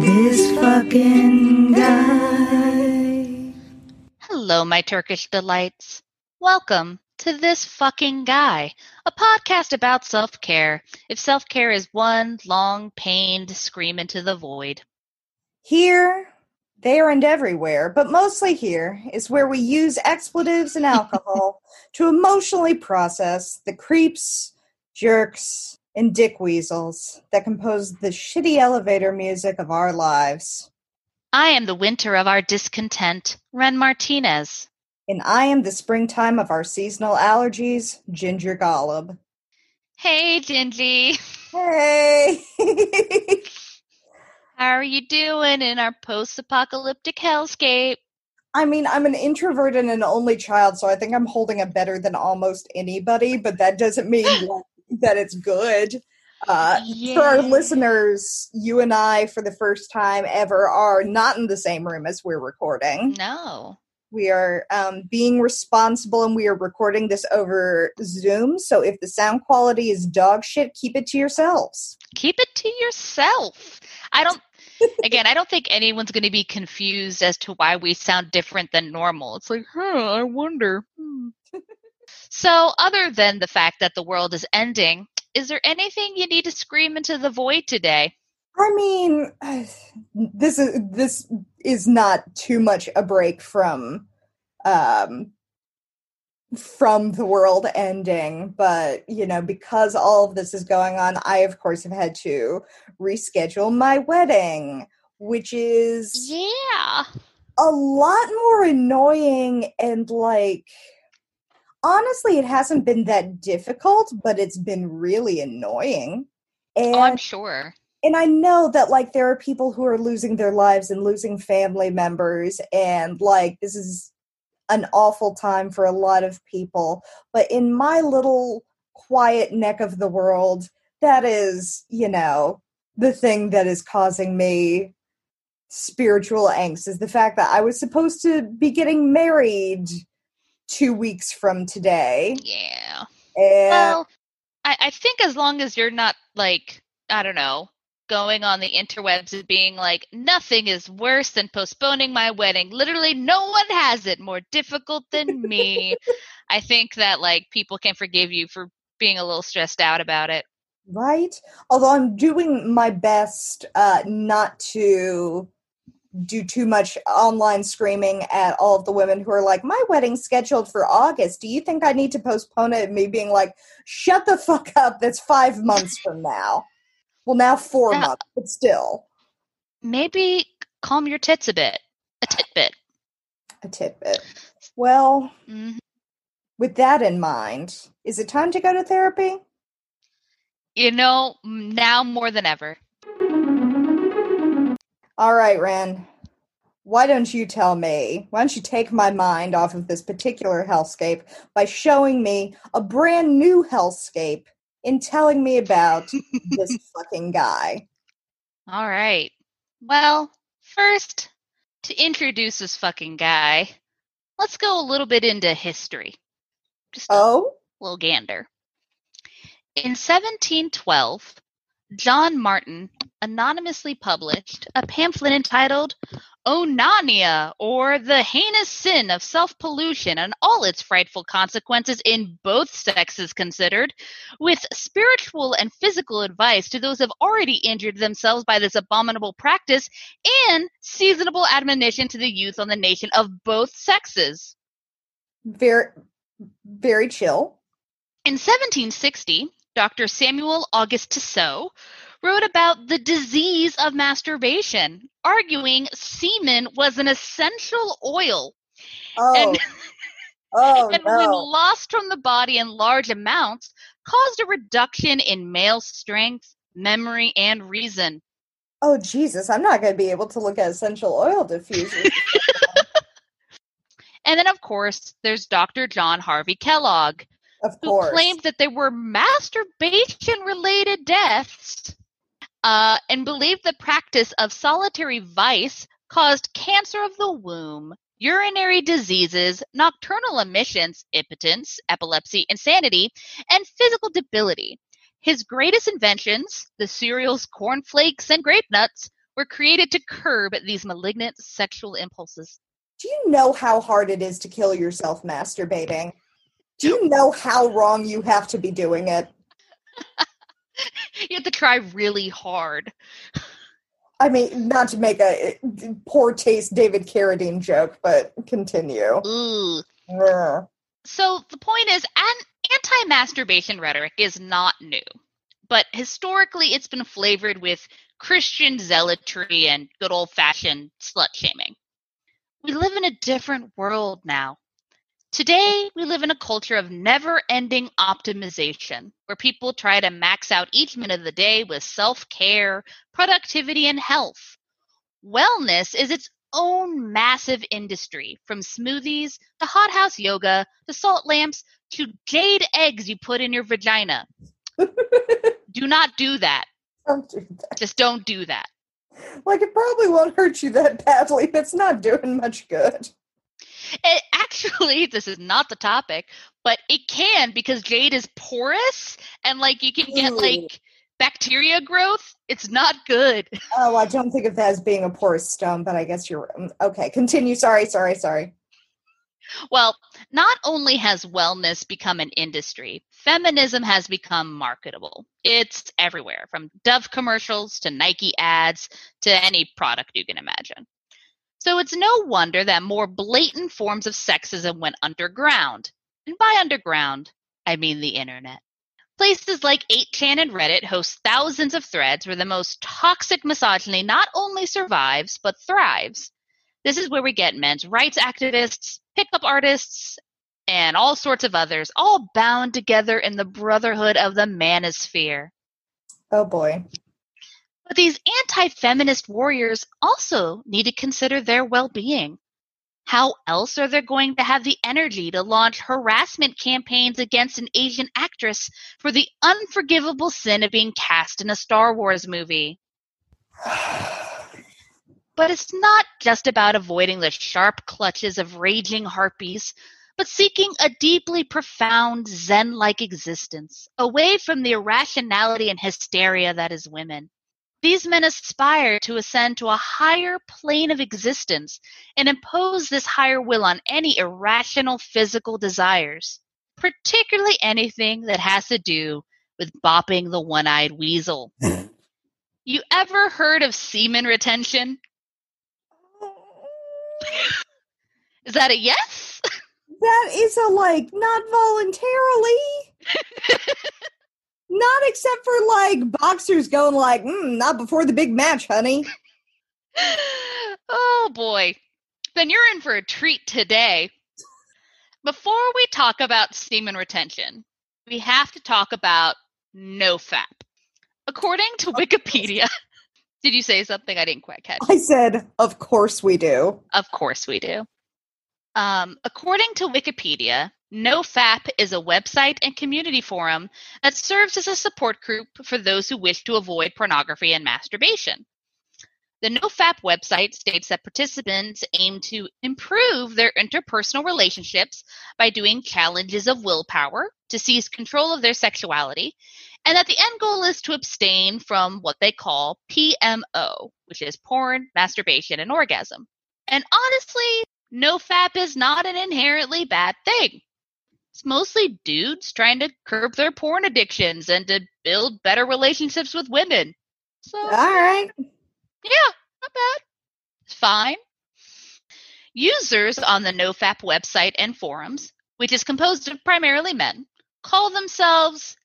This fucking guy. Hello, my Turkish delights. Welcome to This Fucking Guy, a podcast about self care. If self care is one long, pained scream into the void. Here, there, and everywhere, but mostly here, is where we use expletives and alcohol to emotionally process the creeps, jerks, and dick weasels that compose the shitty elevator music of our lives. I am the winter of our discontent, Ren Martinez. And I am the springtime of our seasonal allergies, Ginger Golub. Hey, Gingy. Hey! How are you doing in our post apocalyptic hellscape? I mean, I'm an introvert and an only child, so I think I'm holding it better than almost anybody, but that doesn't mean that it's good. Uh, For our listeners, you and I, for the first time ever, are not in the same room as we're recording. No. We are um, being responsible and we are recording this over Zoom. So if the sound quality is dog shit, keep it to yourselves. Keep it to yourself. I don't, again, I don't think anyone's going to be confused as to why we sound different than normal. It's like, huh, I wonder. Hmm. so, other than the fact that the world is ending, is there anything you need to scream into the void today? I mean, this is this is not too much a break from um from the world ending, but you know, because all of this is going on, I of course have had to reschedule my wedding, which is Yeah. a lot more annoying and like honestly it hasn't been that difficult, but it's been really annoying. And Oh, I'm sure. and I know that like there are people who are losing their lives and losing family members and like this is an awful time for a lot of people but in my little quiet neck of the world that is you know the thing that is causing me spiritual angst is the fact that I was supposed to be getting married 2 weeks from today Yeah. and Well, I, I think as long as you're not like, I don't know, going on the interwebs and being like, nothing is worse than postponing my wedding. Literally, no one has it more difficult than me. I think that like people can forgive you for being a little stressed out about it. Right. Although I'm doing my best uh, not to do too much online screaming at all of the women who are like, my wedding's scheduled for August. Do you think I need to postpone it? And me being like, shut the fuck up. That's five months from now. Well, now four Yeah. months, but still Maybe calm your tits a bit, a titbit. a tidbit. Well, hmm with that in mind, is it time to go to therapy? You know, now more than ever. All right, Ren. Why don't you tell me? Why don't you take my mind off of this particular hellscape by showing me a brand new hellscape and telling me about this fucking guy? All right. Well, first, to introduce this fucking guy, let's go a little bit into history. Just a Oh, little gander. In 1712, John Martin anonymously published a pamphlet entitled Onania, or the heinous sin of self pollution and all its frightful consequences in both sexes considered, with spiritual and physical advice to those who have already injured themselves by this abominable practice, and seasonable admonition to the youth on the nation of both sexes. very, very chill. In 1760, Dr. Samuel August Tissot wrote about the disease of masturbation, arguing semen was an essential oil Oh, and, oh, oh and when lost from the body in large amounts, caused a reduction in male strength, memory, and reason. Oh Jesus, I'm not going to be able to look at essential oil diffusers. And then, of course, there's Dr. John Harvey Kellogg, of who course. claimed that there were masturbation related deaths uh, and believed the practice of solitary vice caused cancer of the womb, urinary diseases, nocturnal emissions, impotence, epilepsy, insanity, and physical debility. His greatest inventions, the cereals, cornflakes, and grape nuts, were created to curb these malignant sexual impulses. Do you know how hard it is to kill yourself masturbating? Do you know how wrong you have to be doing it? you have to try really hard. I mean, not to make a uh, poor taste David Carradine joke, but continue. Ooh. Yeah. So the point is, an anti-masturbation rhetoric is not new, but historically it's been flavored with Christian zealotry and good old-fashioned slut shaming. We live in a different world now. Today, we live in a culture of never ending optimization, where people try to max out each minute of the day with self care, productivity, and health. Wellness is its own massive industry, from smoothies to hot house yoga to salt lamps to jade eggs you put in your vagina. do not do that. Don't do that. Just don't do that. Like, it probably won't hurt you that badly, but it's not doing much good. It, actually, this is not the topic, but it can because jade is porous and like you can get like bacteria growth. It's not good. Oh, I don't think of that as being a porous stone, but I guess you're mm, okay. Continue. Sorry, sorry, sorry. Well, not only has wellness become an industry, feminism has become marketable. It's everywhere, from Dove commercials to Nike ads to any product you can imagine. So it's no wonder that more blatant forms of sexism went underground. And by underground, I mean the internet. Places like 8chan and Reddit host thousands of threads where the most toxic misogyny not only survives, but thrives. This is where we get men's rights activists, pickup artists, and all sorts of others, all bound together in the brotherhood of the manosphere. Oh boy. But these anti feminist warriors also need to consider their well being. How else are they going to have the energy to launch harassment campaigns against an Asian actress for the unforgivable sin of being cast in a Star Wars movie? But it's not just about avoiding the sharp clutches of raging harpies, but seeking a deeply profound Zen like existence, away from the irrationality and hysteria that is women. These men aspire to ascend to a higher plane of existence and impose this higher will on any irrational physical desires, particularly anything that has to do with bopping the one eyed weasel. Mm-hmm. you ever heard of semen retention? Is that a yes? That is a like not voluntarily. not except for like boxers going like, mm, not before the big match, honey. oh boy. Then you're in for a treat today. Before we talk about semen retention, we have to talk about NoFap. According to Wikipedia, did you say something I didn't quite catch? I said, of course we do. Of course we do. Um, according to Wikipedia, NoFap is a website and community forum that serves as a support group for those who wish to avoid pornography and masturbation. The NoFap website states that participants aim to improve their interpersonal relationships by doing challenges of willpower to seize control of their sexuality, and that the end goal is to abstain from what they call PMO, which is porn, masturbation, and orgasm. And honestly, NoFap is not an inherently bad thing. It's mostly dudes trying to curb their porn addictions and to build better relationships with women. So, All right. yeah, not bad. It's fine. Users on the NoFap website and forums, which is composed of primarily men, call themselves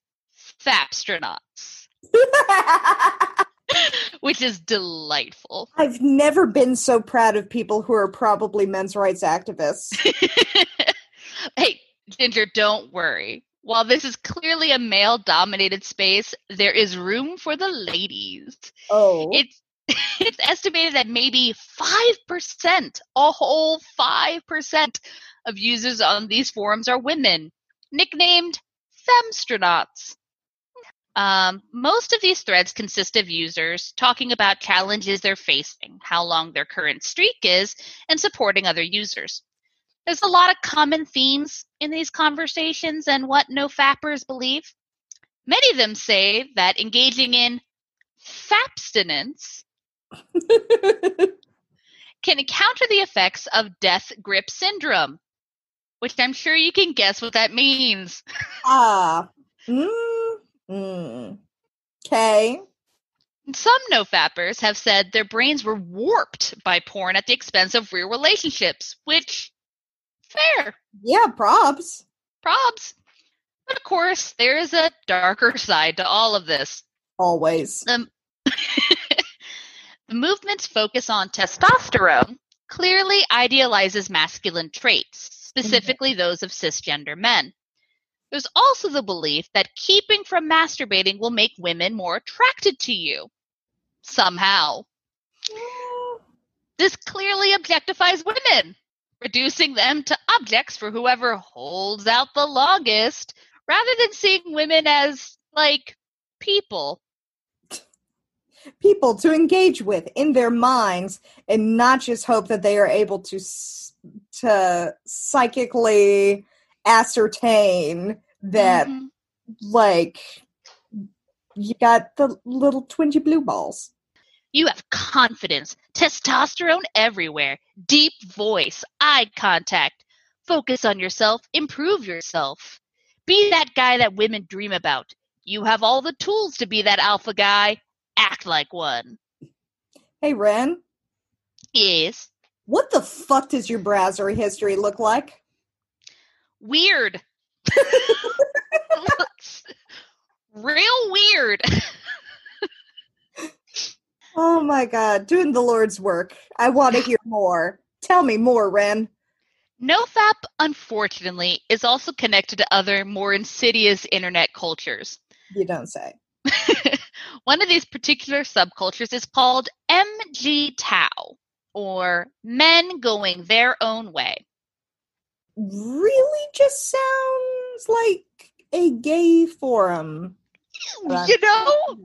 Fapstronauts, which is delightful. I've never been so proud of people who are probably men's rights activists. hey, Ginger, don't worry. While this is clearly a male dominated space, there is room for the ladies. Oh. It's it's estimated that maybe 5%, a whole 5% of users on these forums are women, nicknamed femstronauts. Um, most of these threads consist of users talking about challenges they're facing, how long their current streak is, and supporting other users. There's a lot of common themes in these conversations and what no fappers believe. Many of them say that engaging in fabstinence can counter the effects of death grip syndrome, which I'm sure you can guess what that means. Ah. mm, mm. Okay. Some nofappers have said their brains were warped by porn at the expense of real relationships, which fair. Yeah, props. Probs. But of course, there is a darker side to all of this. Always. The, the movement's focus on testosterone clearly idealizes masculine traits, specifically those of cisgender men. There's also the belief that keeping from masturbating will make women more attracted to you. Somehow. This clearly objectifies women, reducing them to objects for whoever holds out the longest, rather than seeing women as, like, people. People to engage with in their minds and not just hope that they are able to s- to psychically ascertain that Mhm. like you got the little twingy blue balls. You have confidence, testosterone everywhere, deep voice, eye contact. Focus on yourself, improve yourself. Be that guy that women dream about. You have all the tools to be that alpha guy. Act like one. Hey Ren, Yes. what the fuck does your browser history look like? Weird. Real weird. Oh my god, doing the Lord's work. I want to hear more. Tell me more, Ren. NoFap, unfortunately, is also connected to other more insidious internet cultures. You don't say. One of these particular subcultures is called MGTOW, or men going their own way. Really just sounds like a gay forum. You know,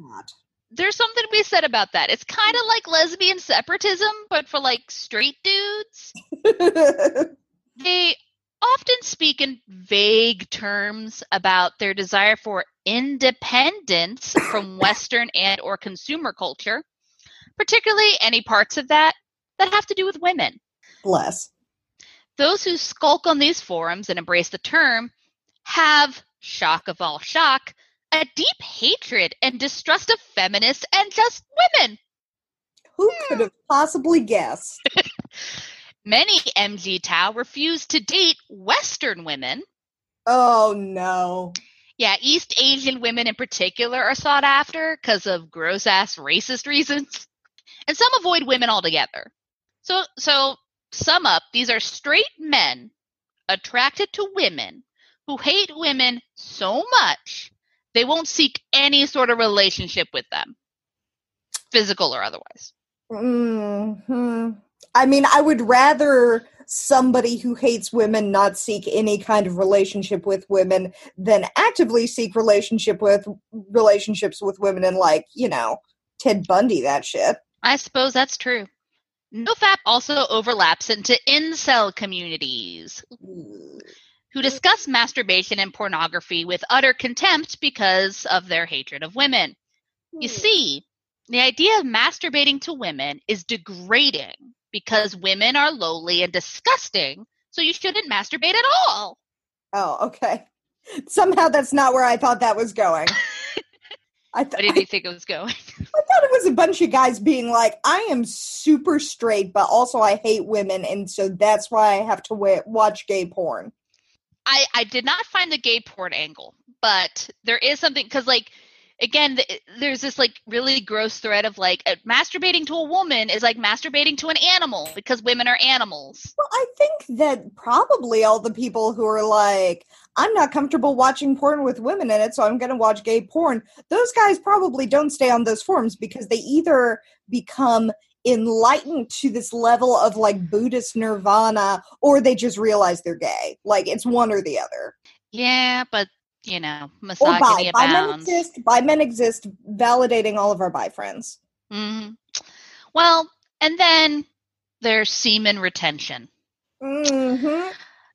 there's something to be said about that. It's kind of like lesbian separatism, but for like straight dudes. They often speak in vague terms about their desire for independence from Western and or consumer culture, particularly any parts of that that have to do with women. Bless. Those who skulk on these forums and embrace the term have, shock of all shock, a deep hatred and distrust of feminists and just women. Who hmm. could have possibly guessed? Many MGTOW refuse to date Western women. Oh no. Yeah, East Asian women in particular are sought after because of gross ass racist reasons. And some avoid women altogether. So so sum up, these are straight men attracted to women who hate women so much they won't seek any sort of relationship with them. Physical or otherwise. hmm I mean, I would rather somebody who hates women not seek any kind of relationship with women than actively seek relationship with relationships with women and like, you know, Ted Bundy that shit. I suppose that's true. Mm-hmm. NoFap also overlaps into incel communities who discuss masturbation and pornography with utter contempt because of their hatred of women. You hmm. see, the idea of masturbating to women is degrading because women are lowly and disgusting, so you shouldn't masturbate at all. Oh, okay. Somehow that's not where I thought that was going. I, th- Where did you think it was going? I thought it was a bunch of guys being like, I am super straight, but also I hate women, and so that's why I have to wa- watch gay porn. I, I did not find the gay porn angle, but there is something because like again th- there's this like really gross thread of like uh, masturbating to a woman is like masturbating to an animal because women are animals. Well, I think that probably all the people who are like, I'm not comfortable watching porn with women in it, so I'm going to watch gay porn, those guys probably don't stay on those forums because they either become enlightened to this level of like Buddhist nirvana or they just realize they're gay. Like it's one or the other. Yeah, but you know, Or misogyny bi. Bi men exist. Bi men exist, validating all of our bi friends. Mhm. Well, and then there's semen retention. Mm-hmm.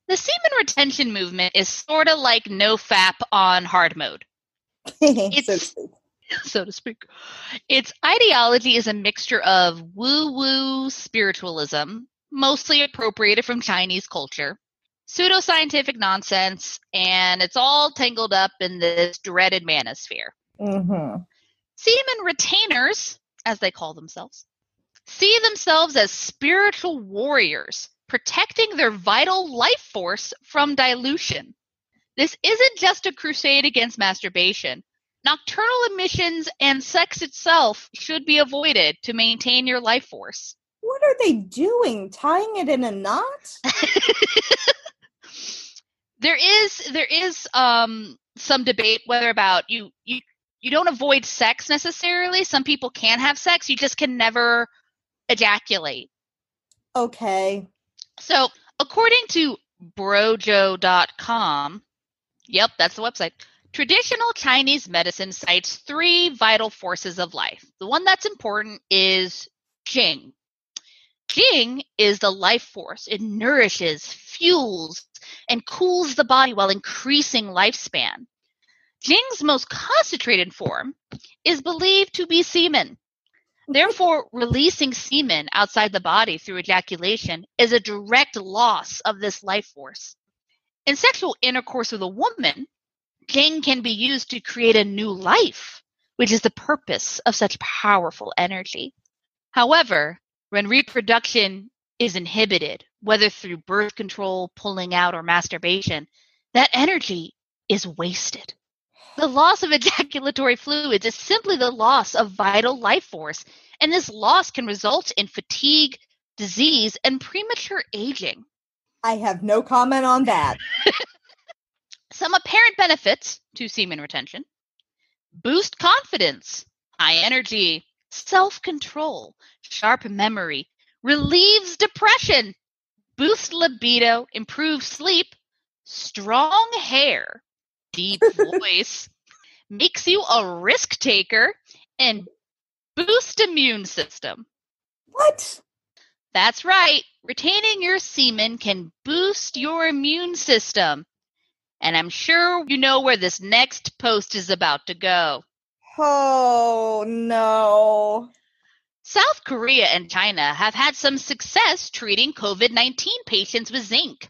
The semen retention movement is sort of like no fap on hard mode. so It's- true. so to speak. Its ideology is a mixture of woo woo spiritualism, mostly appropriated from Chinese culture, pseudoscientific nonsense, and it's all tangled up in this dreaded manosphere. Mm-hmm. Semen retainers, as they call themselves, see themselves as spiritual warriors, protecting their vital life force from dilution. This isn't just a crusade against masturbation. Nocturnal emissions and sex itself should be avoided to maintain your life force. What are they doing? Tying it in a knot? there is there is um some debate whether about you you you don't avoid sex necessarily. Some people can have sex, you just can never ejaculate. Okay. So, according to brojo.com, yep, that's the website. Traditional Chinese medicine cites three vital forces of life. The one that's important is Jing. Jing is the life force. It nourishes, fuels, and cools the body while increasing lifespan. Jing's most concentrated form is believed to be semen. Therefore, releasing semen outside the body through ejaculation is a direct loss of this life force. In sexual intercourse with a woman, Jing can be used to create a new life, which is the purpose of such powerful energy. However, when reproduction is inhibited, whether through birth control, pulling out, or masturbation, that energy is wasted. The loss of ejaculatory fluids is simply the loss of vital life force, and this loss can result in fatigue, disease, and premature aging. I have no comment on that. Some apparent benefits to semen retention boost confidence, high energy, self control, sharp memory, relieves depression, boosts libido, improves sleep, strong hair, deep voice, makes you a risk taker, and boost immune system. What? That's right. Retaining your semen can boost your immune system. And I'm sure you know where this next post is about to go. Oh, no. South Korea and China have had some success treating COVID 19 patients with zinc.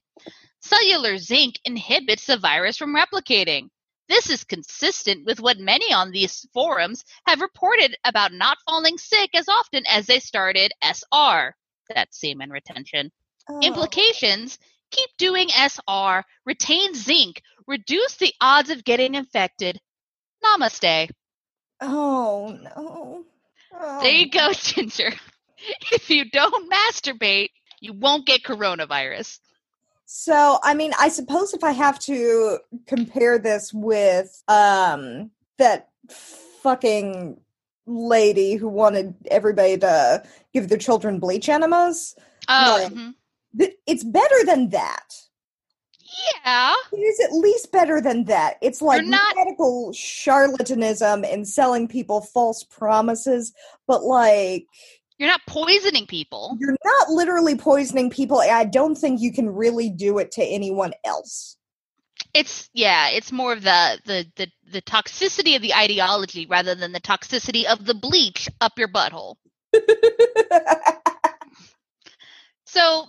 Cellular zinc inhibits the virus from replicating. This is consistent with what many on these forums have reported about not falling sick as often as they started SR, that's semen retention. Oh. Implications keep doing SR, retain zinc, reduce the odds of getting infected. Namaste. Oh, no. Oh. There you oh. go, Ginger. If you don't masturbate, you won't get coronavirus. So, I mean, I suppose if I have to compare this with um that fucking lady who wanted everybody to give their children bleach enemas, Oh, Right. mhm. th- it's better than that. yeah. It is at least better than that. It's like not- medical charlatanism and selling people false promises, but like You're not poisoning people. you're not literally poisoning people. I don't think you can really do it to anyone else. It's yeah, it's more of the the the, the toxicity of the ideology rather than the toxicity of the bleach up your butthole. So,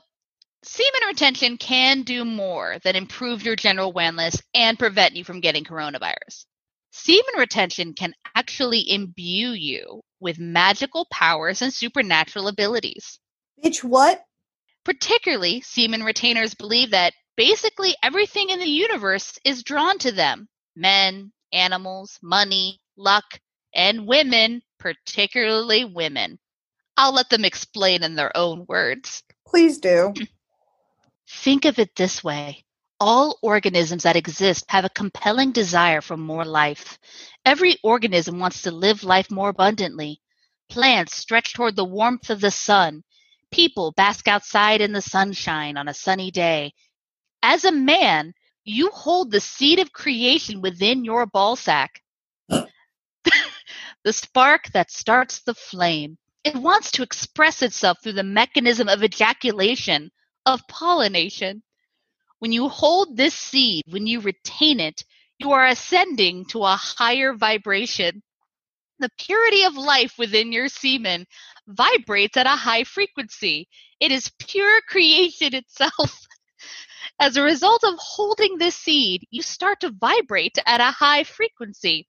semen retention can do more than improve your general wellness and prevent you from getting coronavirus. Semen retention can actually imbue you with magical powers and supernatural abilities. Bitch, what? Particularly, semen retainers believe that basically everything in the universe is drawn to them men, animals, money, luck, and women, particularly women. I'll let them explain in their own words. Please do. Think of it this way all organisms that exist have a compelling desire for more life. Every organism wants to live life more abundantly. Plants stretch toward the warmth of the sun. People bask outside in the sunshine on a sunny day. As a man, you hold the seed of creation within your ballsack. the spark that starts the flame. It wants to express itself through the mechanism of ejaculation, of pollination. When you hold this seed, when you retain it, you are ascending to a higher vibration. The purity of life within your semen vibrates at a high frequency. It is pure creation itself. As a result of holding this seed, you start to vibrate at a high frequency.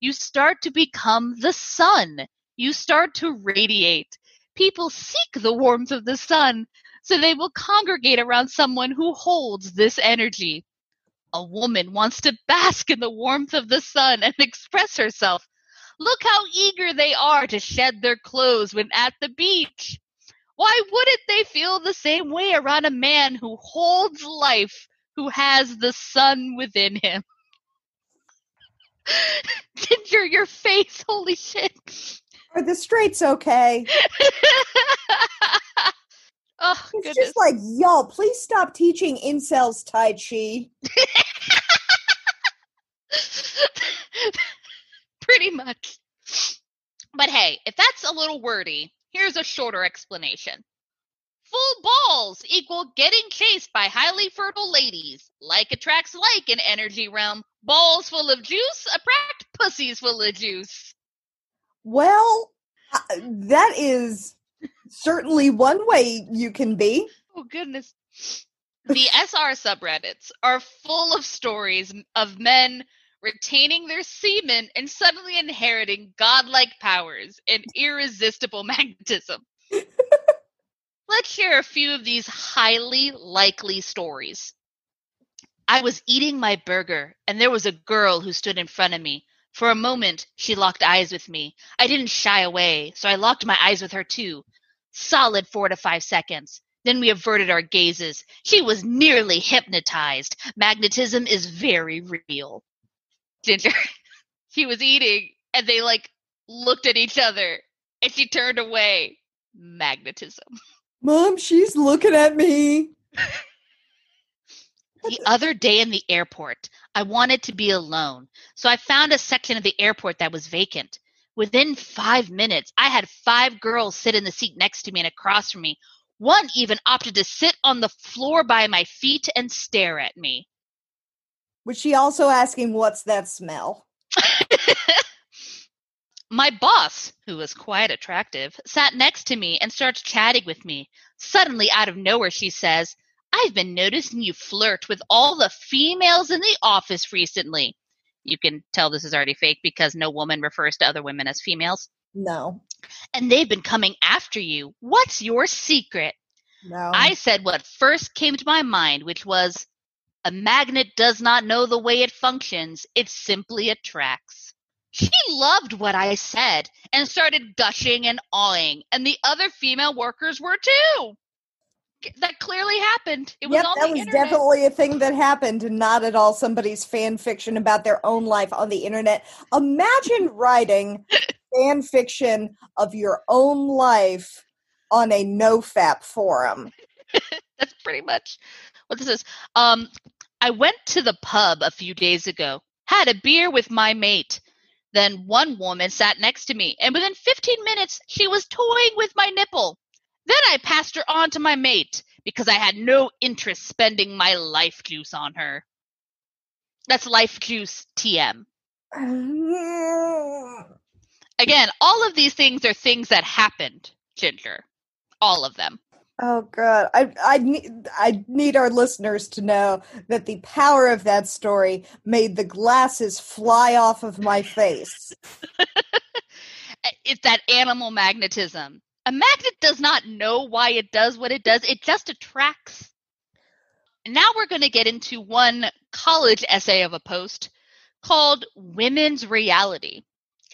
You start to become the sun. You start to radiate. People seek the warmth of the sun, so they will congregate around someone who holds this energy. A woman wants to bask in the warmth of the sun and express herself. Look how eager they are to shed their clothes when at the beach. Why wouldn't they feel the same way around a man who holds life, who has the sun within him? Ginger, your face, holy shit. Are the straights okay? oh, It's goodness. just like, y'all, please stop teaching incels Tai Chi. Pretty much. But hey, if that's a little wordy, here's a shorter explanation. Full balls equal getting chased by highly fertile ladies. Like attracts like in energy realm. Balls full of juice attract pussies full of juice. Well, uh, that is certainly one way you can be. Oh goodness. The SR subreddits are full of stories of men retaining their semen and suddenly inheriting godlike powers and irresistible magnetism. Let's share a few of these highly likely stories. I was eating my burger and there was a girl who stood in front of me. For a moment, she locked eyes with me. I didn't shy away, so I locked my eyes with her too. Solid four to five seconds. Then we averted our gazes. She was nearly hypnotized. Magnetism is very real. Ginger, she was eating, and they like looked at each other, and she turned away. Magnetism. Mom, she's looking at me. The other day in the airport, I wanted to be alone, so I found a section of the airport that was vacant. Within five minutes, I had five girls sit in the seat next to me and across from me. One even opted to sit on the floor by my feet and stare at me. Was she also asking, what's that smell? My boss, who was quite attractive, sat next to me and starts chatting with me. Suddenly, out of nowhere, she says, I've been noticing you flirt with all the females in the office recently. You can tell this is already fake because no woman refers to other women as females. No, And they've been coming after you. What's your secret? no. I said what first came to my mind, which was a magnet does not know the way it functions, it simply attracts. She loved what I said and started gushing and awing, and the other female workers were too. That clearly happened. It was yep, on that the was internet. definitely a thing that happened, not at all somebody's fan fiction about their own life on the internet. Imagine writing fan fiction of your own life on a nofap forum. That's pretty much what this is. Um, I went to the pub a few days ago, had a beer with my mate. Then one woman sat next to me, and within 15 minutes, she was toying with my nipple. Then I passed her on to my mate because I had no interest spending my life juice on her. That's life juice TM. Again, all of these things are things that happened, Ginger. All of them. Oh god, I I need I need our listeners to know that the power of that story made the glasses fly off of my face. It's that animal magnetism. A magnet does not know why it does what it does, it just attracts. Now we're going to get into one college essay of a post called Women's Reality,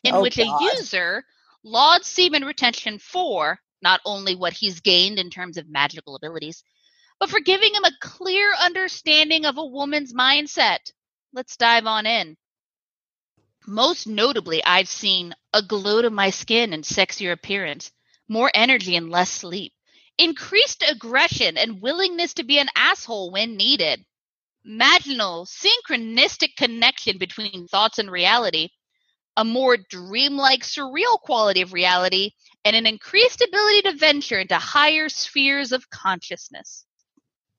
in Oh, which God. a user lauds semen retention for not only what he's gained in terms of magical abilities, but for giving him a clear understanding of a woman's mindset. Let's dive on in. Most notably, I've seen a glow to my skin and sexier appearance, more energy and less sleep, increased aggression and willingness to be an asshole when needed, maginal, synchronistic connection between thoughts and reality, a more dreamlike, surreal quality of reality, and an increased ability to venture into higher spheres of consciousness.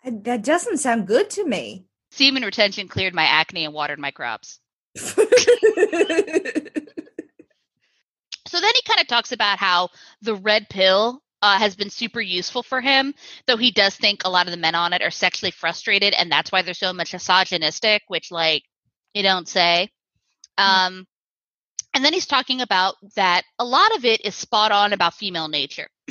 That doesn't sound good to me. Semen retention cleared my acne and watered my crops. So then he kind of talks about how the red pill uh, has been super useful for him, though he does think a lot of the men on it are sexually frustrated, and that's why they're so much misogynistic, which, like, you don't say. Um, and then he's talking about that a lot of it is spot on about female nature.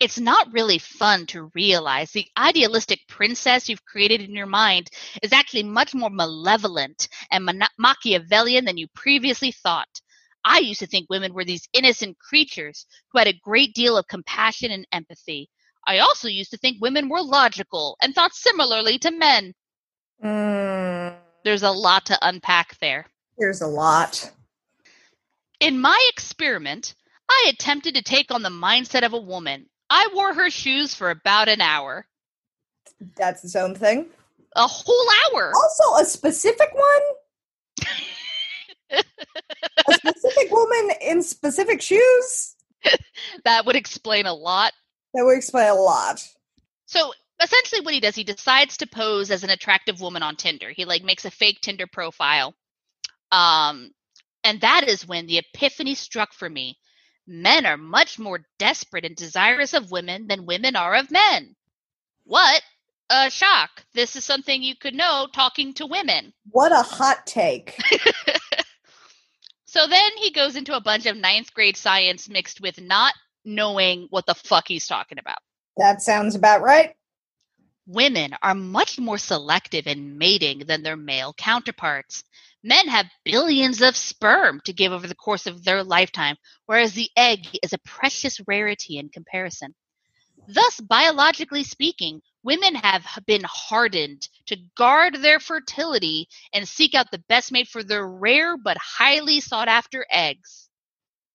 it's not really fun to realize the idealistic princess you've created in your mind is actually much more malevolent and Ma- Machiavellian than you previously thought. I used to think women were these innocent creatures who had a great deal of compassion and empathy. I also used to think women were logical and thought similarly to men. Mm, There's a lot to unpack there. there's a lot. In my experiment, I attempted to take on the mindset of a woman. I wore her shoes for about an hour. That's its own thing. A whole hour. Also, a specific one. A specific woman in specific shoes. That would explain a lot. That would explain a lot. So essentially what he does, he decides to pose as an attractive woman on Tinder. He like makes a fake Tinder profile. Um and that is when the epiphany struck for me. Men are much more desperate and desirous of women than women are of men. What? A shock. This is something you could know talking to women. What a hot take. So then he goes into a bunch of ninth grade science mixed with not knowing what the fuck he's talking about. That sounds about right. Women are much more selective in mating than their male counterparts. Men have billions of sperm to give over the course of their lifetime, whereas the egg is a precious rarity in comparison. Thus, biologically speaking, women have been hardened to guard their fertility and seek out the best mate for their rare but highly sought after eggs.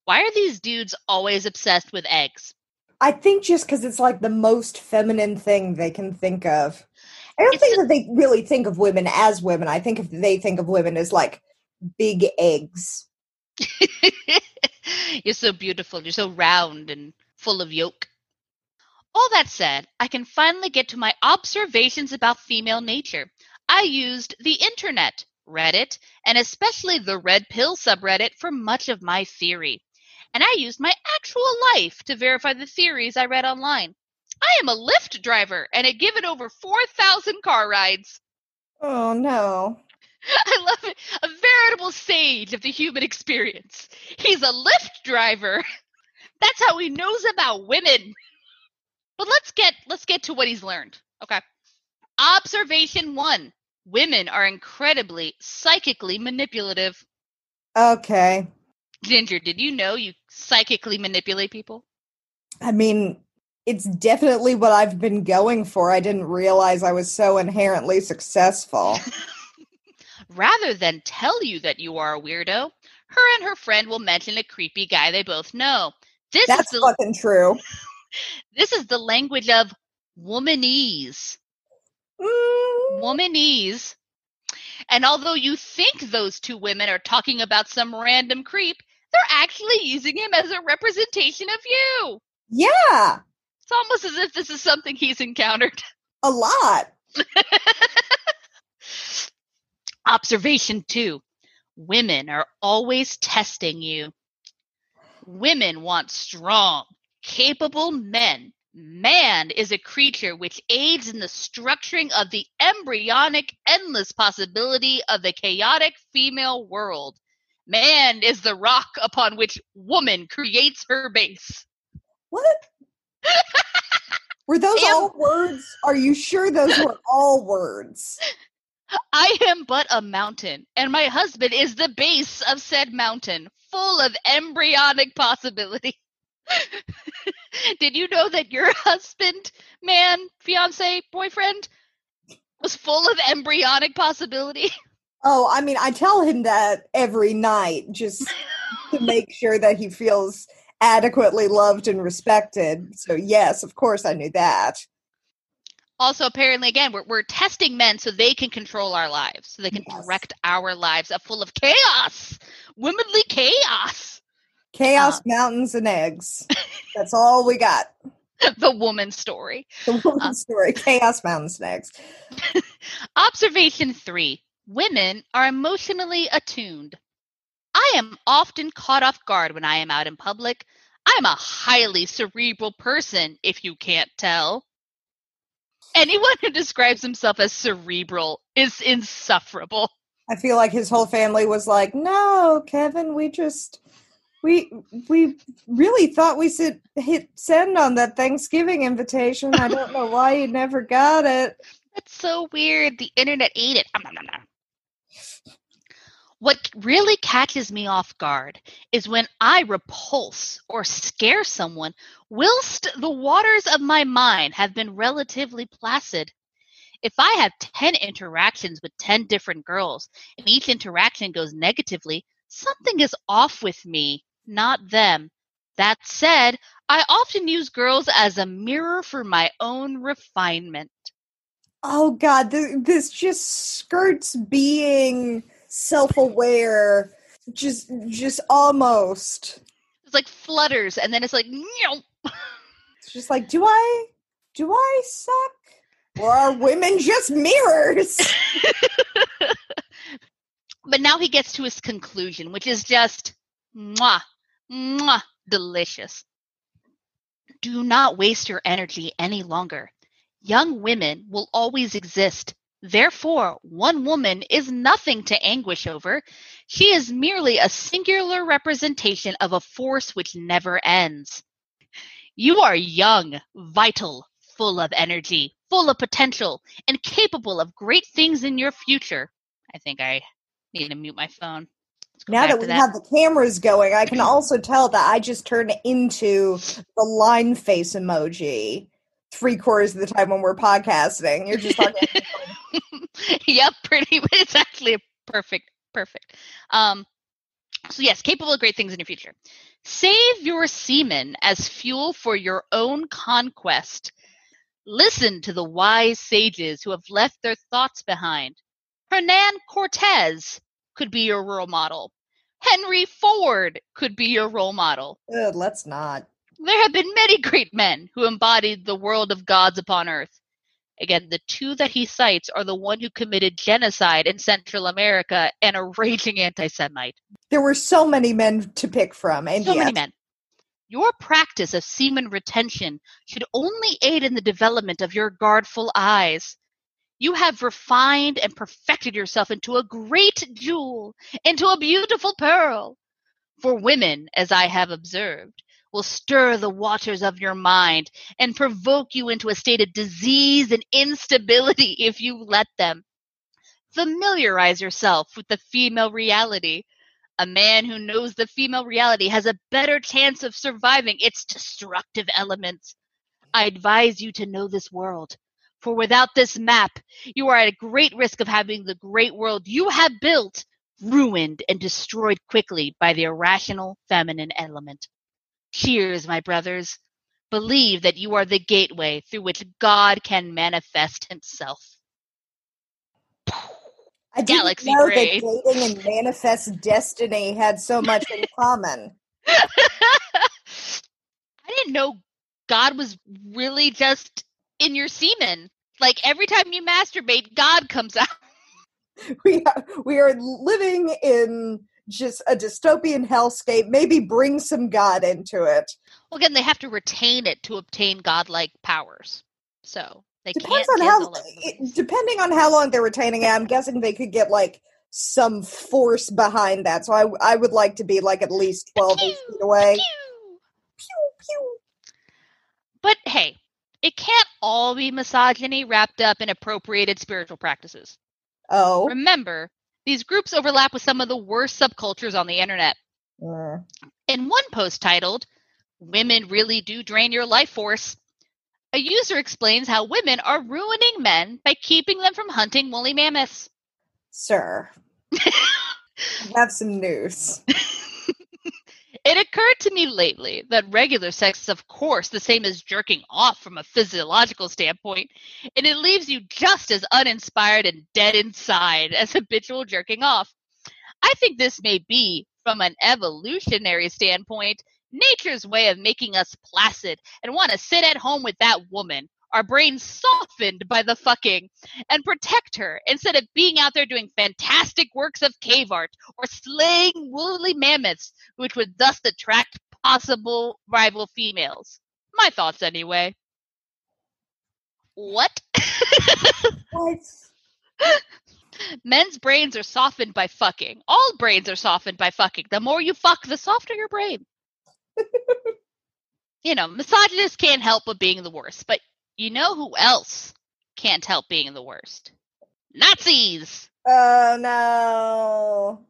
Why are these dudes always obsessed with eggs? I think just because it's like the most feminine thing they can think of. I don't It's think a- that they really think of women as women. I think if they think of women as like big eggs. You're so beautiful. You're so round and full of yolk. All that said, I can finally get to my observations about female nature. I used the internet, Reddit, and especially the Red Pill subreddit for much of my theory. And I used my actual life to verify the theories I read online. I am a Lyft driver and have given over 4,000 car rides. Oh no. I love it. A veritable sage of the human experience. He's a Lyft driver. That's how he knows about women. But let's get let's get to what he's learned. Okay. Observation 1. Women are incredibly psychically manipulative. Okay. Ginger, did you know you psychically manipulate people? I mean, it's definitely what I've been going for. I didn't realize I was so inherently successful. Rather than tell you that you are a weirdo, her and her friend will mention a creepy guy they both know. This That's is the fucking true. this is the language of womanese. Mm, Womanese. And although you think those two women are talking about some random creep, they're actually using him as a representation of you. yeah, It's almost as if this is something he's encountered. a lot. Observation two women are always testing you. Women want strong, capable men. Man is a creature which aids in the structuring of the embryonic, endless possibility of the chaotic female world. Man is the rock upon which woman creates her base. What? Were those Am- all words? Are you sure those were all words? I am but a mountain, and my husband is the base of said mountain, full of embryonic possibility. Did you know that your husband, man, fiance, boyfriend, was full of embryonic possibility? Oh, I mean, I tell him that every night just to make sure that he feels adequately loved and respected. So, yes, of course, I knew that. Also, apparently, again, we're, we're testing men so they can control our lives, so they can Yes. direct our lives up full of chaos, womanly chaos. Chaos, Uh. mountains, and eggs. That's all we got. the woman story. The woman's Uh. story Chaos, mountains, and eggs. Observation three women are emotionally attuned. I am often caught off guard when I am out in public. I am a highly cerebral person, if you can't tell. Anyone who describes himself as cerebral is insufferable. I feel like his whole family was like, "No, Kevin, we just we we really thought we should hit send on that Thanksgiving invitation. I don't know why you never got it." That's so weird. The internet ate it. Um. What really catches me off guard is when I repulse or scare someone whilst the waters of my mind have been relatively placid. If I have 10 interactions with 10 different girls and each interaction goes negatively, something is off with me, not them. That said, I often use girls as a mirror for my own refinement. Oh god, this, this just skirts being self-aware just just almost It's like flutters and then it's like, "Meow." it's just like do i do i suck or are women just mirrors but now he gets to his conclusion, which is just mwah, mwah, delicious. Do not waste your energy any longer. Young women will always exist. Therefore, one woman is nothing to anguish over. She is merely a singular representation of a force which never ends. You are young, vital, full of energy, full of potential, and capable of great things in your future. I think I need to mute my phone. Now that we that. have the cameras going i can also tell that i just turn into the line face emoji three quarters of the time when we're podcasting you're just talking yep, pretty. but It's actually a perfect, perfect. Um, so yes, capable of great things in your future. Save your semen as fuel for your own conquest. Listen to the wise sages who have left their thoughts behind. Hernan Cortez could be your role model. Henry Ford could be your role model. Ugh, let's not There have been many great men who embodied the world of gods upon earth. Again, the two that he cites are the one who committed genocide in Central America and a raging anti Semite. there were so many men to pick from and So yes, many men. Your practice of semen retention should only aid in the development of your guardful eyes. You have refined and perfected yourself into a great jewel, into a beautiful pearl. For women, as I have observed, will stir the waters of your mind and provoke you into a state of disease and instability if you let them. Familiarize yourself with the female reality. A man who knows the female reality has a better chance of surviving its destructive elements. I advise you to know this world, for without this map, you are at a great risk of having the great world you have built ruined and destroyed quickly by the irrational feminine element. Cheers, my brothers. Believe that you are the gateway through which God can manifest himself. I didn't Galaxy know that dating and manifest destiny had so much in common. I didn't know God was really just in your semen. Like every time you masturbate, God comes out. We are, we are living in just a dystopian hellscape. Maybe bring some God into it. Well, again, they have to retain it to obtain godlike powers. So they Depends can't on how. all over the It, depending on how long they're retaining it, I'm guessing they could get like some force behind that. So I I would like to be like at least twelve feet away. Pew! Pew, pew. But hey, it can't all be misogyny wrapped up in appropriated spiritual practices. Oh, Remember, these groups overlap with some of the worst subcultures on the internet. Mm. In one post titled, Women Really Do Drain Your Life Force, a user explains how women are ruining men by keeping them from hunting woolly mammoths. sir, I have some news. It occurred to me lately that regular sex is, of course, the same as jerking off from a physiological standpoint, and it leaves you just as uninspired and dead inside as habitual jerking off. I think this may be, from an evolutionary standpoint, nature's way of making us placid and want to sit at home with that woman, our brains softened by the fucking and protect her instead of being out there doing fantastic works of cave art or slaying woolly mammoths, which would thus attract possible rival females. My thoughts, anyway. What? What? Men's brains are softened by fucking. All brains are softened by fucking. The more you fuck, the softer your brain. you know, misogynists can't help but being the worst. But you know who else can't help being the worst? Nazis! Oh no.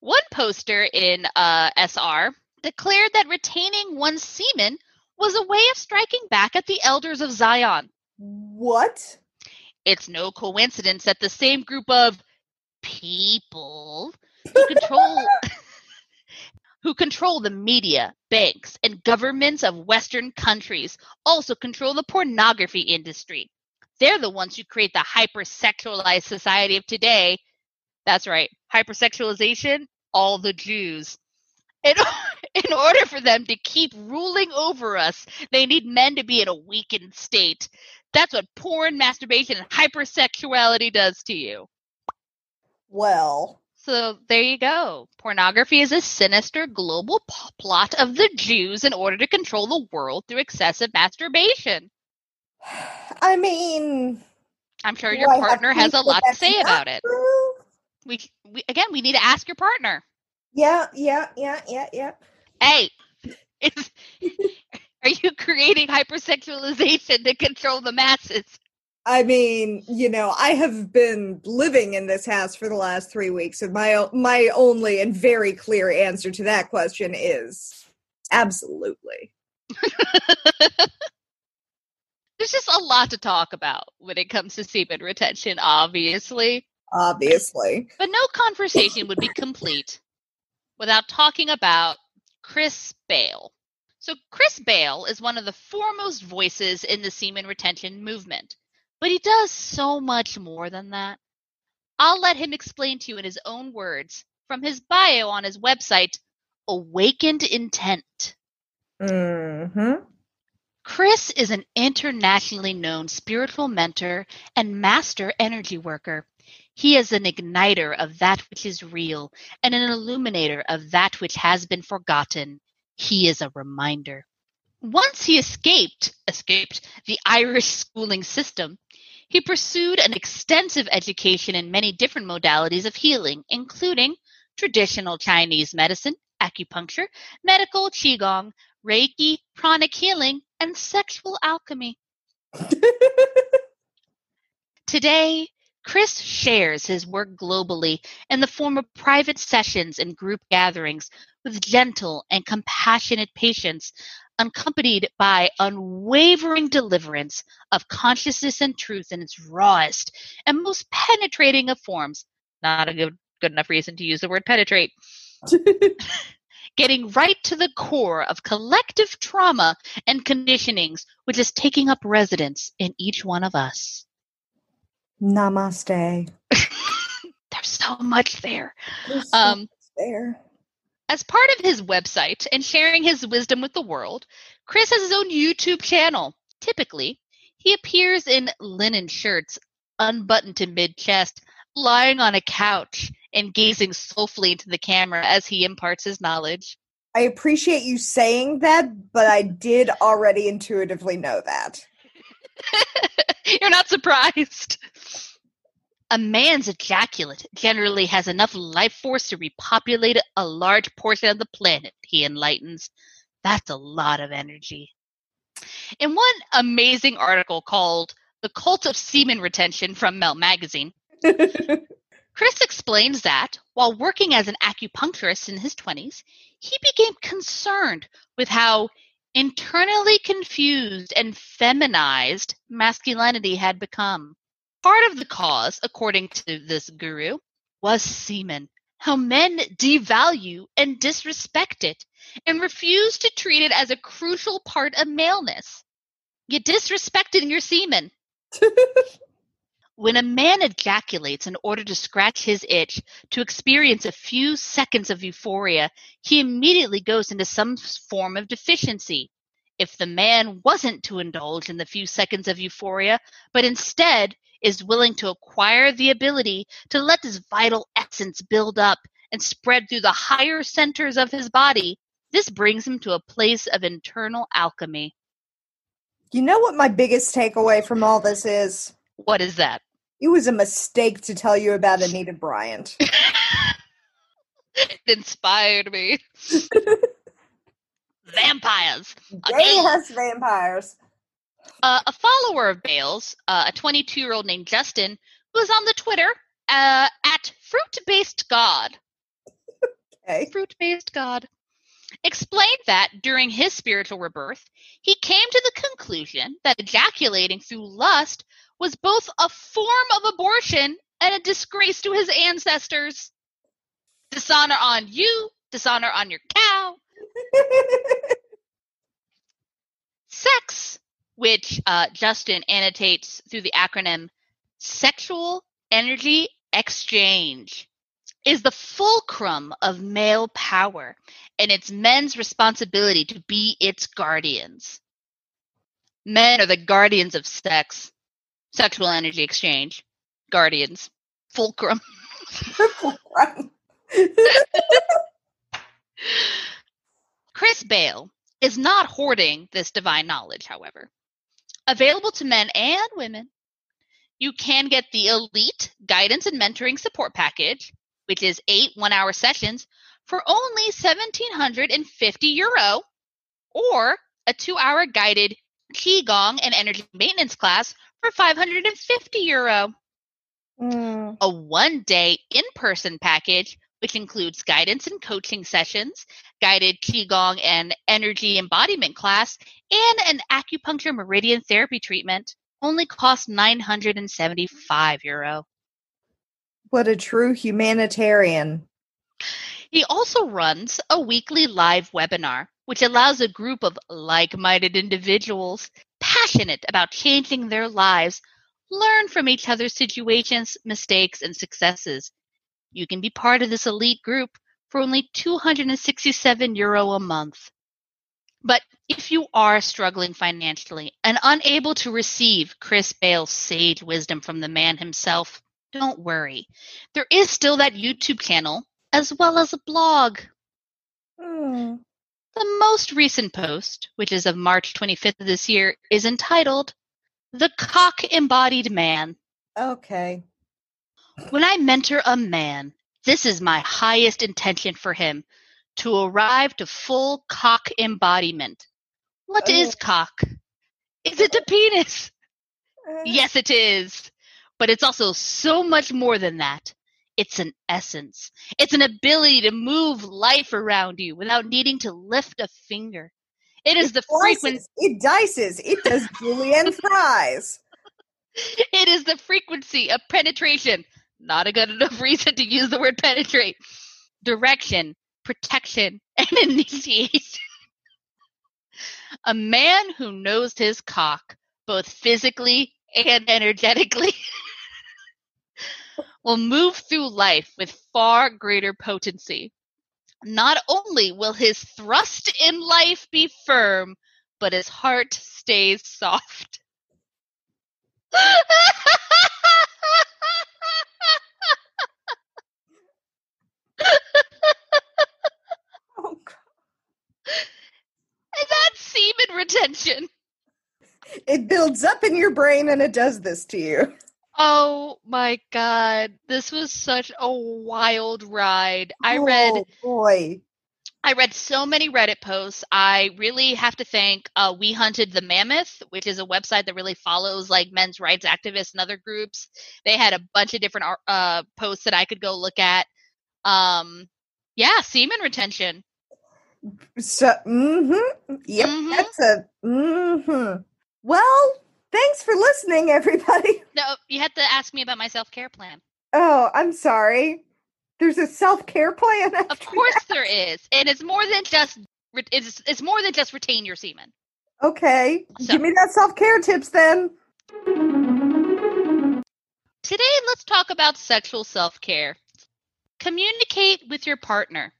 One poster in uh, SR declared that retaining one's semen was a way of striking back at the elders of Zion. What? It's no coincidence that the same group of people who control who control the media, banks, and governments of Western countries also control the pornography industry. They're the ones who create the hypersexualized society of today. That's right, hypersexualization, all the Jews. In, in order for them to keep ruling over us, they need men to be in a weakened state. That's what porn, masturbation, and hypersexuality does to you. Well, So there you go. Pornography is a sinister global p- plot of the Jews in order to control the world through excessive masturbation. I mean, I'm sure your partner has a lot to say about it. true? We, we again, we need to ask your partner. Yeah, yeah, yeah, yeah, yeah. Hey, are you creating hypersexualization to control the masses? I mean, you know, I have been living in this house for the last three weeks, and my my only and very clear answer to that question is absolutely. There's just a lot to talk about when it comes to semen retention, obviously. Obviously, But no conversation would be complete without talking about Chris Bale. So, Chris Bale is one of the foremost voices in the semen retention movement, but he does so much more than that. I'll let him explain to you in his own words from his bio on his website, Awakened Intent. Mm-hmm. Chris is an internationally known spiritual mentor and master energy worker. He is an igniter of that which is real and an illuminator of that which has been forgotten. He is a reminder. Once he escaped, escaped the Irish schooling system, he pursued an extensive education in many different modalities of healing, including traditional Chinese medicine, acupuncture, medical qigong, Reiki, pranic healing, and sexual alchemy. Today, Chris shares his work globally in the form of private sessions and group gatherings with gentle and compassionate patients, accompanied by unwavering deliverance of consciousness and truth in its rawest and most penetrating of forms. Not a good, good enough reason to use the word penetrate. Getting right to the core of collective trauma and conditionings, which is taking up residence in each one of us. Namaste. There's so much there. There's so Um, much there. as part of his website and sharing his wisdom with the world, Chris has his own YouTube channel. Typically, he appears in linen shirts, unbuttoned to mid chest, lying on a couch and gazing soulfully into the camera as he imparts his knowledge. I appreciate you saying that, but I did already intuitively know that. You're not surprised. A man's ejaculate generally has enough life force to repopulate a large portion of the planet, he enlightens. That's a lot of energy. In one amazing article called The Cult of Semen Retention from Mel Magazine, Chris explains that while working as an acupuncturist in his 20s, he became concerned with how internally confused and feminized masculinity had become. Part of the cause, according to this guru, was semen. How men devalue and disrespect it and refuse to treat it as a crucial part of maleness. You disrespected your semen. When a man ejaculates in order to scratch his itch, to experience a few seconds of euphoria, he immediately goes into some form of deficiency. if the man wasn't to indulge in the few seconds of euphoria, but instead is willing to acquire the ability to let this vital essence build up and spread through the higher centers of his body, this brings him to a place of internal alchemy. You know what my biggest takeaway from all this is? What is that? It was a mistake to tell you about Anita Bryant. it inspired me. Vampires. Yes, vampires. Uh, a follower of Bale's, uh, a 22 year old named Justin, was on the Twitter uh, at Fruit Based God. Okay. Fruit Based God. Explained that during his spiritual rebirth, he came to the conclusion that ejaculating through lust was both a form of abortion and a disgrace to his ancestors. Dishonor on you, dishonor on your cow. Sex, which uh, Justin annotates through the acronym Sexual Energy Exchange, is the fulcrum of male power, and it's men's responsibility to be its guardians. Men are the guardians of sex, sexual energy exchange, guardians, fulcrum. Chris Bale is not hoarding this divine knowledge, however. Available to men and women, you can get the elite guidance and mentoring support package, which is eight one hour sessions for only 1750 euro, or a two hour guided Qigong and energy maintenance class for 550 euro. Mm. A one day in person package, which includes guidance and coaching sessions, guided Qigong and energy embodiment class, and an acupuncture meridian therapy treatment, only costs 975 euro. What a true humanitarian. He also runs a weekly live webinar, which allows a group of like minded individuals passionate about changing their lives learn from each other's situations, mistakes, and successes. You can be part of this elite group for only 267 euro a month. But if you are struggling financially and unable to receive Chris Bale's sage wisdom from the man himself, don't worry. There is still that YouTube channel as well as a blog. Mm. The most recent post, which is of March 25th of this year, is entitled The Cock Embodied Man. Okay. When I mentor a man, this is my highest intention for him to arrive to full cock embodiment. What is Oh. cock? Is it the penis? Uh, Yes, it is. But it's also so much more than that. It's an essence. It's an ability to move life around you without needing to lift a finger. It is It the frequency. It dices. It does julienne fries. It is the frequency of penetration. Not a good enough reason to use the word penetrate. Direction, protection, and initiation. a man who knows his cock, both physically and energetically, will move through life with far greater potency. Not only will his thrust in life be firm, but his heart stays soft. Oh, God. And that's semen retention. It builds up in your brain and it does this to you. Oh my god, this was such a wild ride. I read Oh, boy. I read so many Reddit posts. I really have to thank uh, We Hunted the Mammoth, which is a website that really follows like men's rights activists and other groups. They had a bunch of different uh, posts that I could go look at. Um, yeah, semen retention. So, mm-hmm. Yep, Mhm. that's a mm-hmm. Well, thanks for listening, everybody. No, you had to ask me about my self care plan. Oh, I'm sorry. There's a self-care plan. Of course that? there is, and it's more than just it's it's more than just retain your semen. Okay. So- Give me that self-care tips then. Today, let's talk about sexual self care. Communicate with your partner.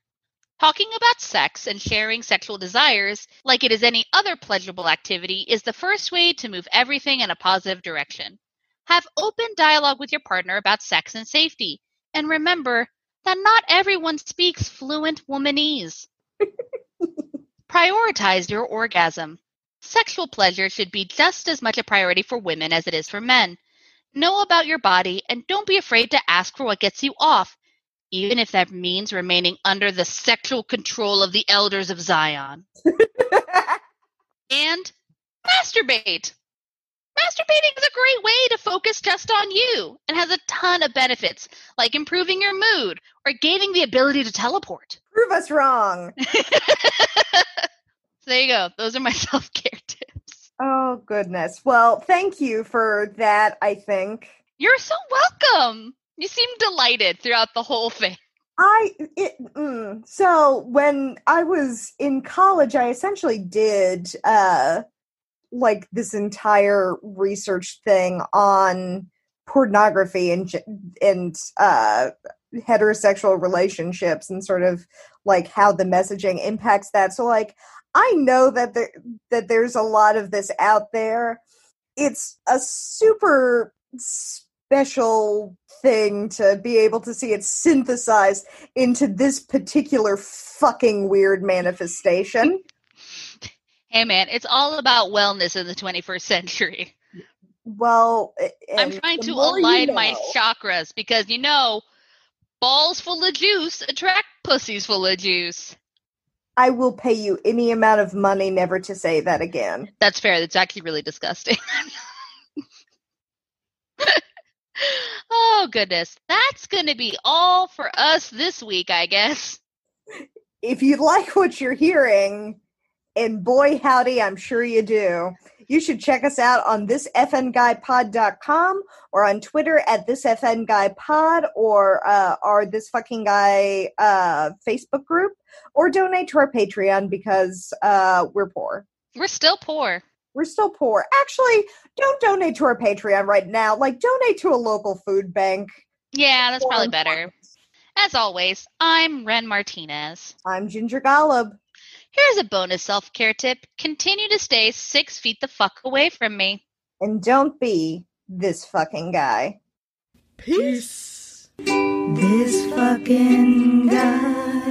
Talking about sex and sharing sexual desires like it is any other pleasurable activity is the first way to move everything in a positive direction. Have open dialogue with your partner about sex and safety. And remember that not everyone speaks fluent womanese. Prioritize your orgasm. Sexual pleasure should be just as much a priority for women as it is for men. Know about your body and don't be afraid to ask for what gets you off, even if that means remaining under the sexual control of the elders of Zion. and masturbate. Masturbating is a great way to focus just on you and has a ton of benefits, like improving your mood or gaining the ability to teleport. Prove us wrong. so there you go. Those are my self care tips. Oh, goodness. Well, thank you for that, I think. You're so welcome. You seem delighted throughout the whole thing. I it, mm, so when I was in college, I essentially did uh like this entire research thing on pornography and and uh heterosexual relationships and sort of like how the messaging impacts that. So like I know that there that there's a lot of this out there. It's a super special thing to be able to see it synthesized into this particular fucking weird manifestation. Hey man, it's all about wellness in the 21st century. Well, I'm trying to align you know. my chakras because you know, balls full of juice attract pussies full of juice. I will pay you any amount of money never to say that again. That's fair. That's actually really disgusting. oh goodness. That's going to be all for us this week, I guess. If you like what you're hearing, and boy howdy, I'm sure you do. You should check us out on thisfnguypod.com or on Twitter at thisfnguypod or uh, our This Fucking Guy uh, Facebook group or donate to our Patreon because uh, we're poor. We're still poor. We're still poor. Actually, don't donate to our Patreon right now. Like, donate to a local food bank. Yeah, that's probably better. As always, I'm Ren Martinez. I'm Ginger Golub. Here's a bonus self care tip continue to stay six feet the fuck away from me. And don't be this fucking guy. Peace. This fucking guy.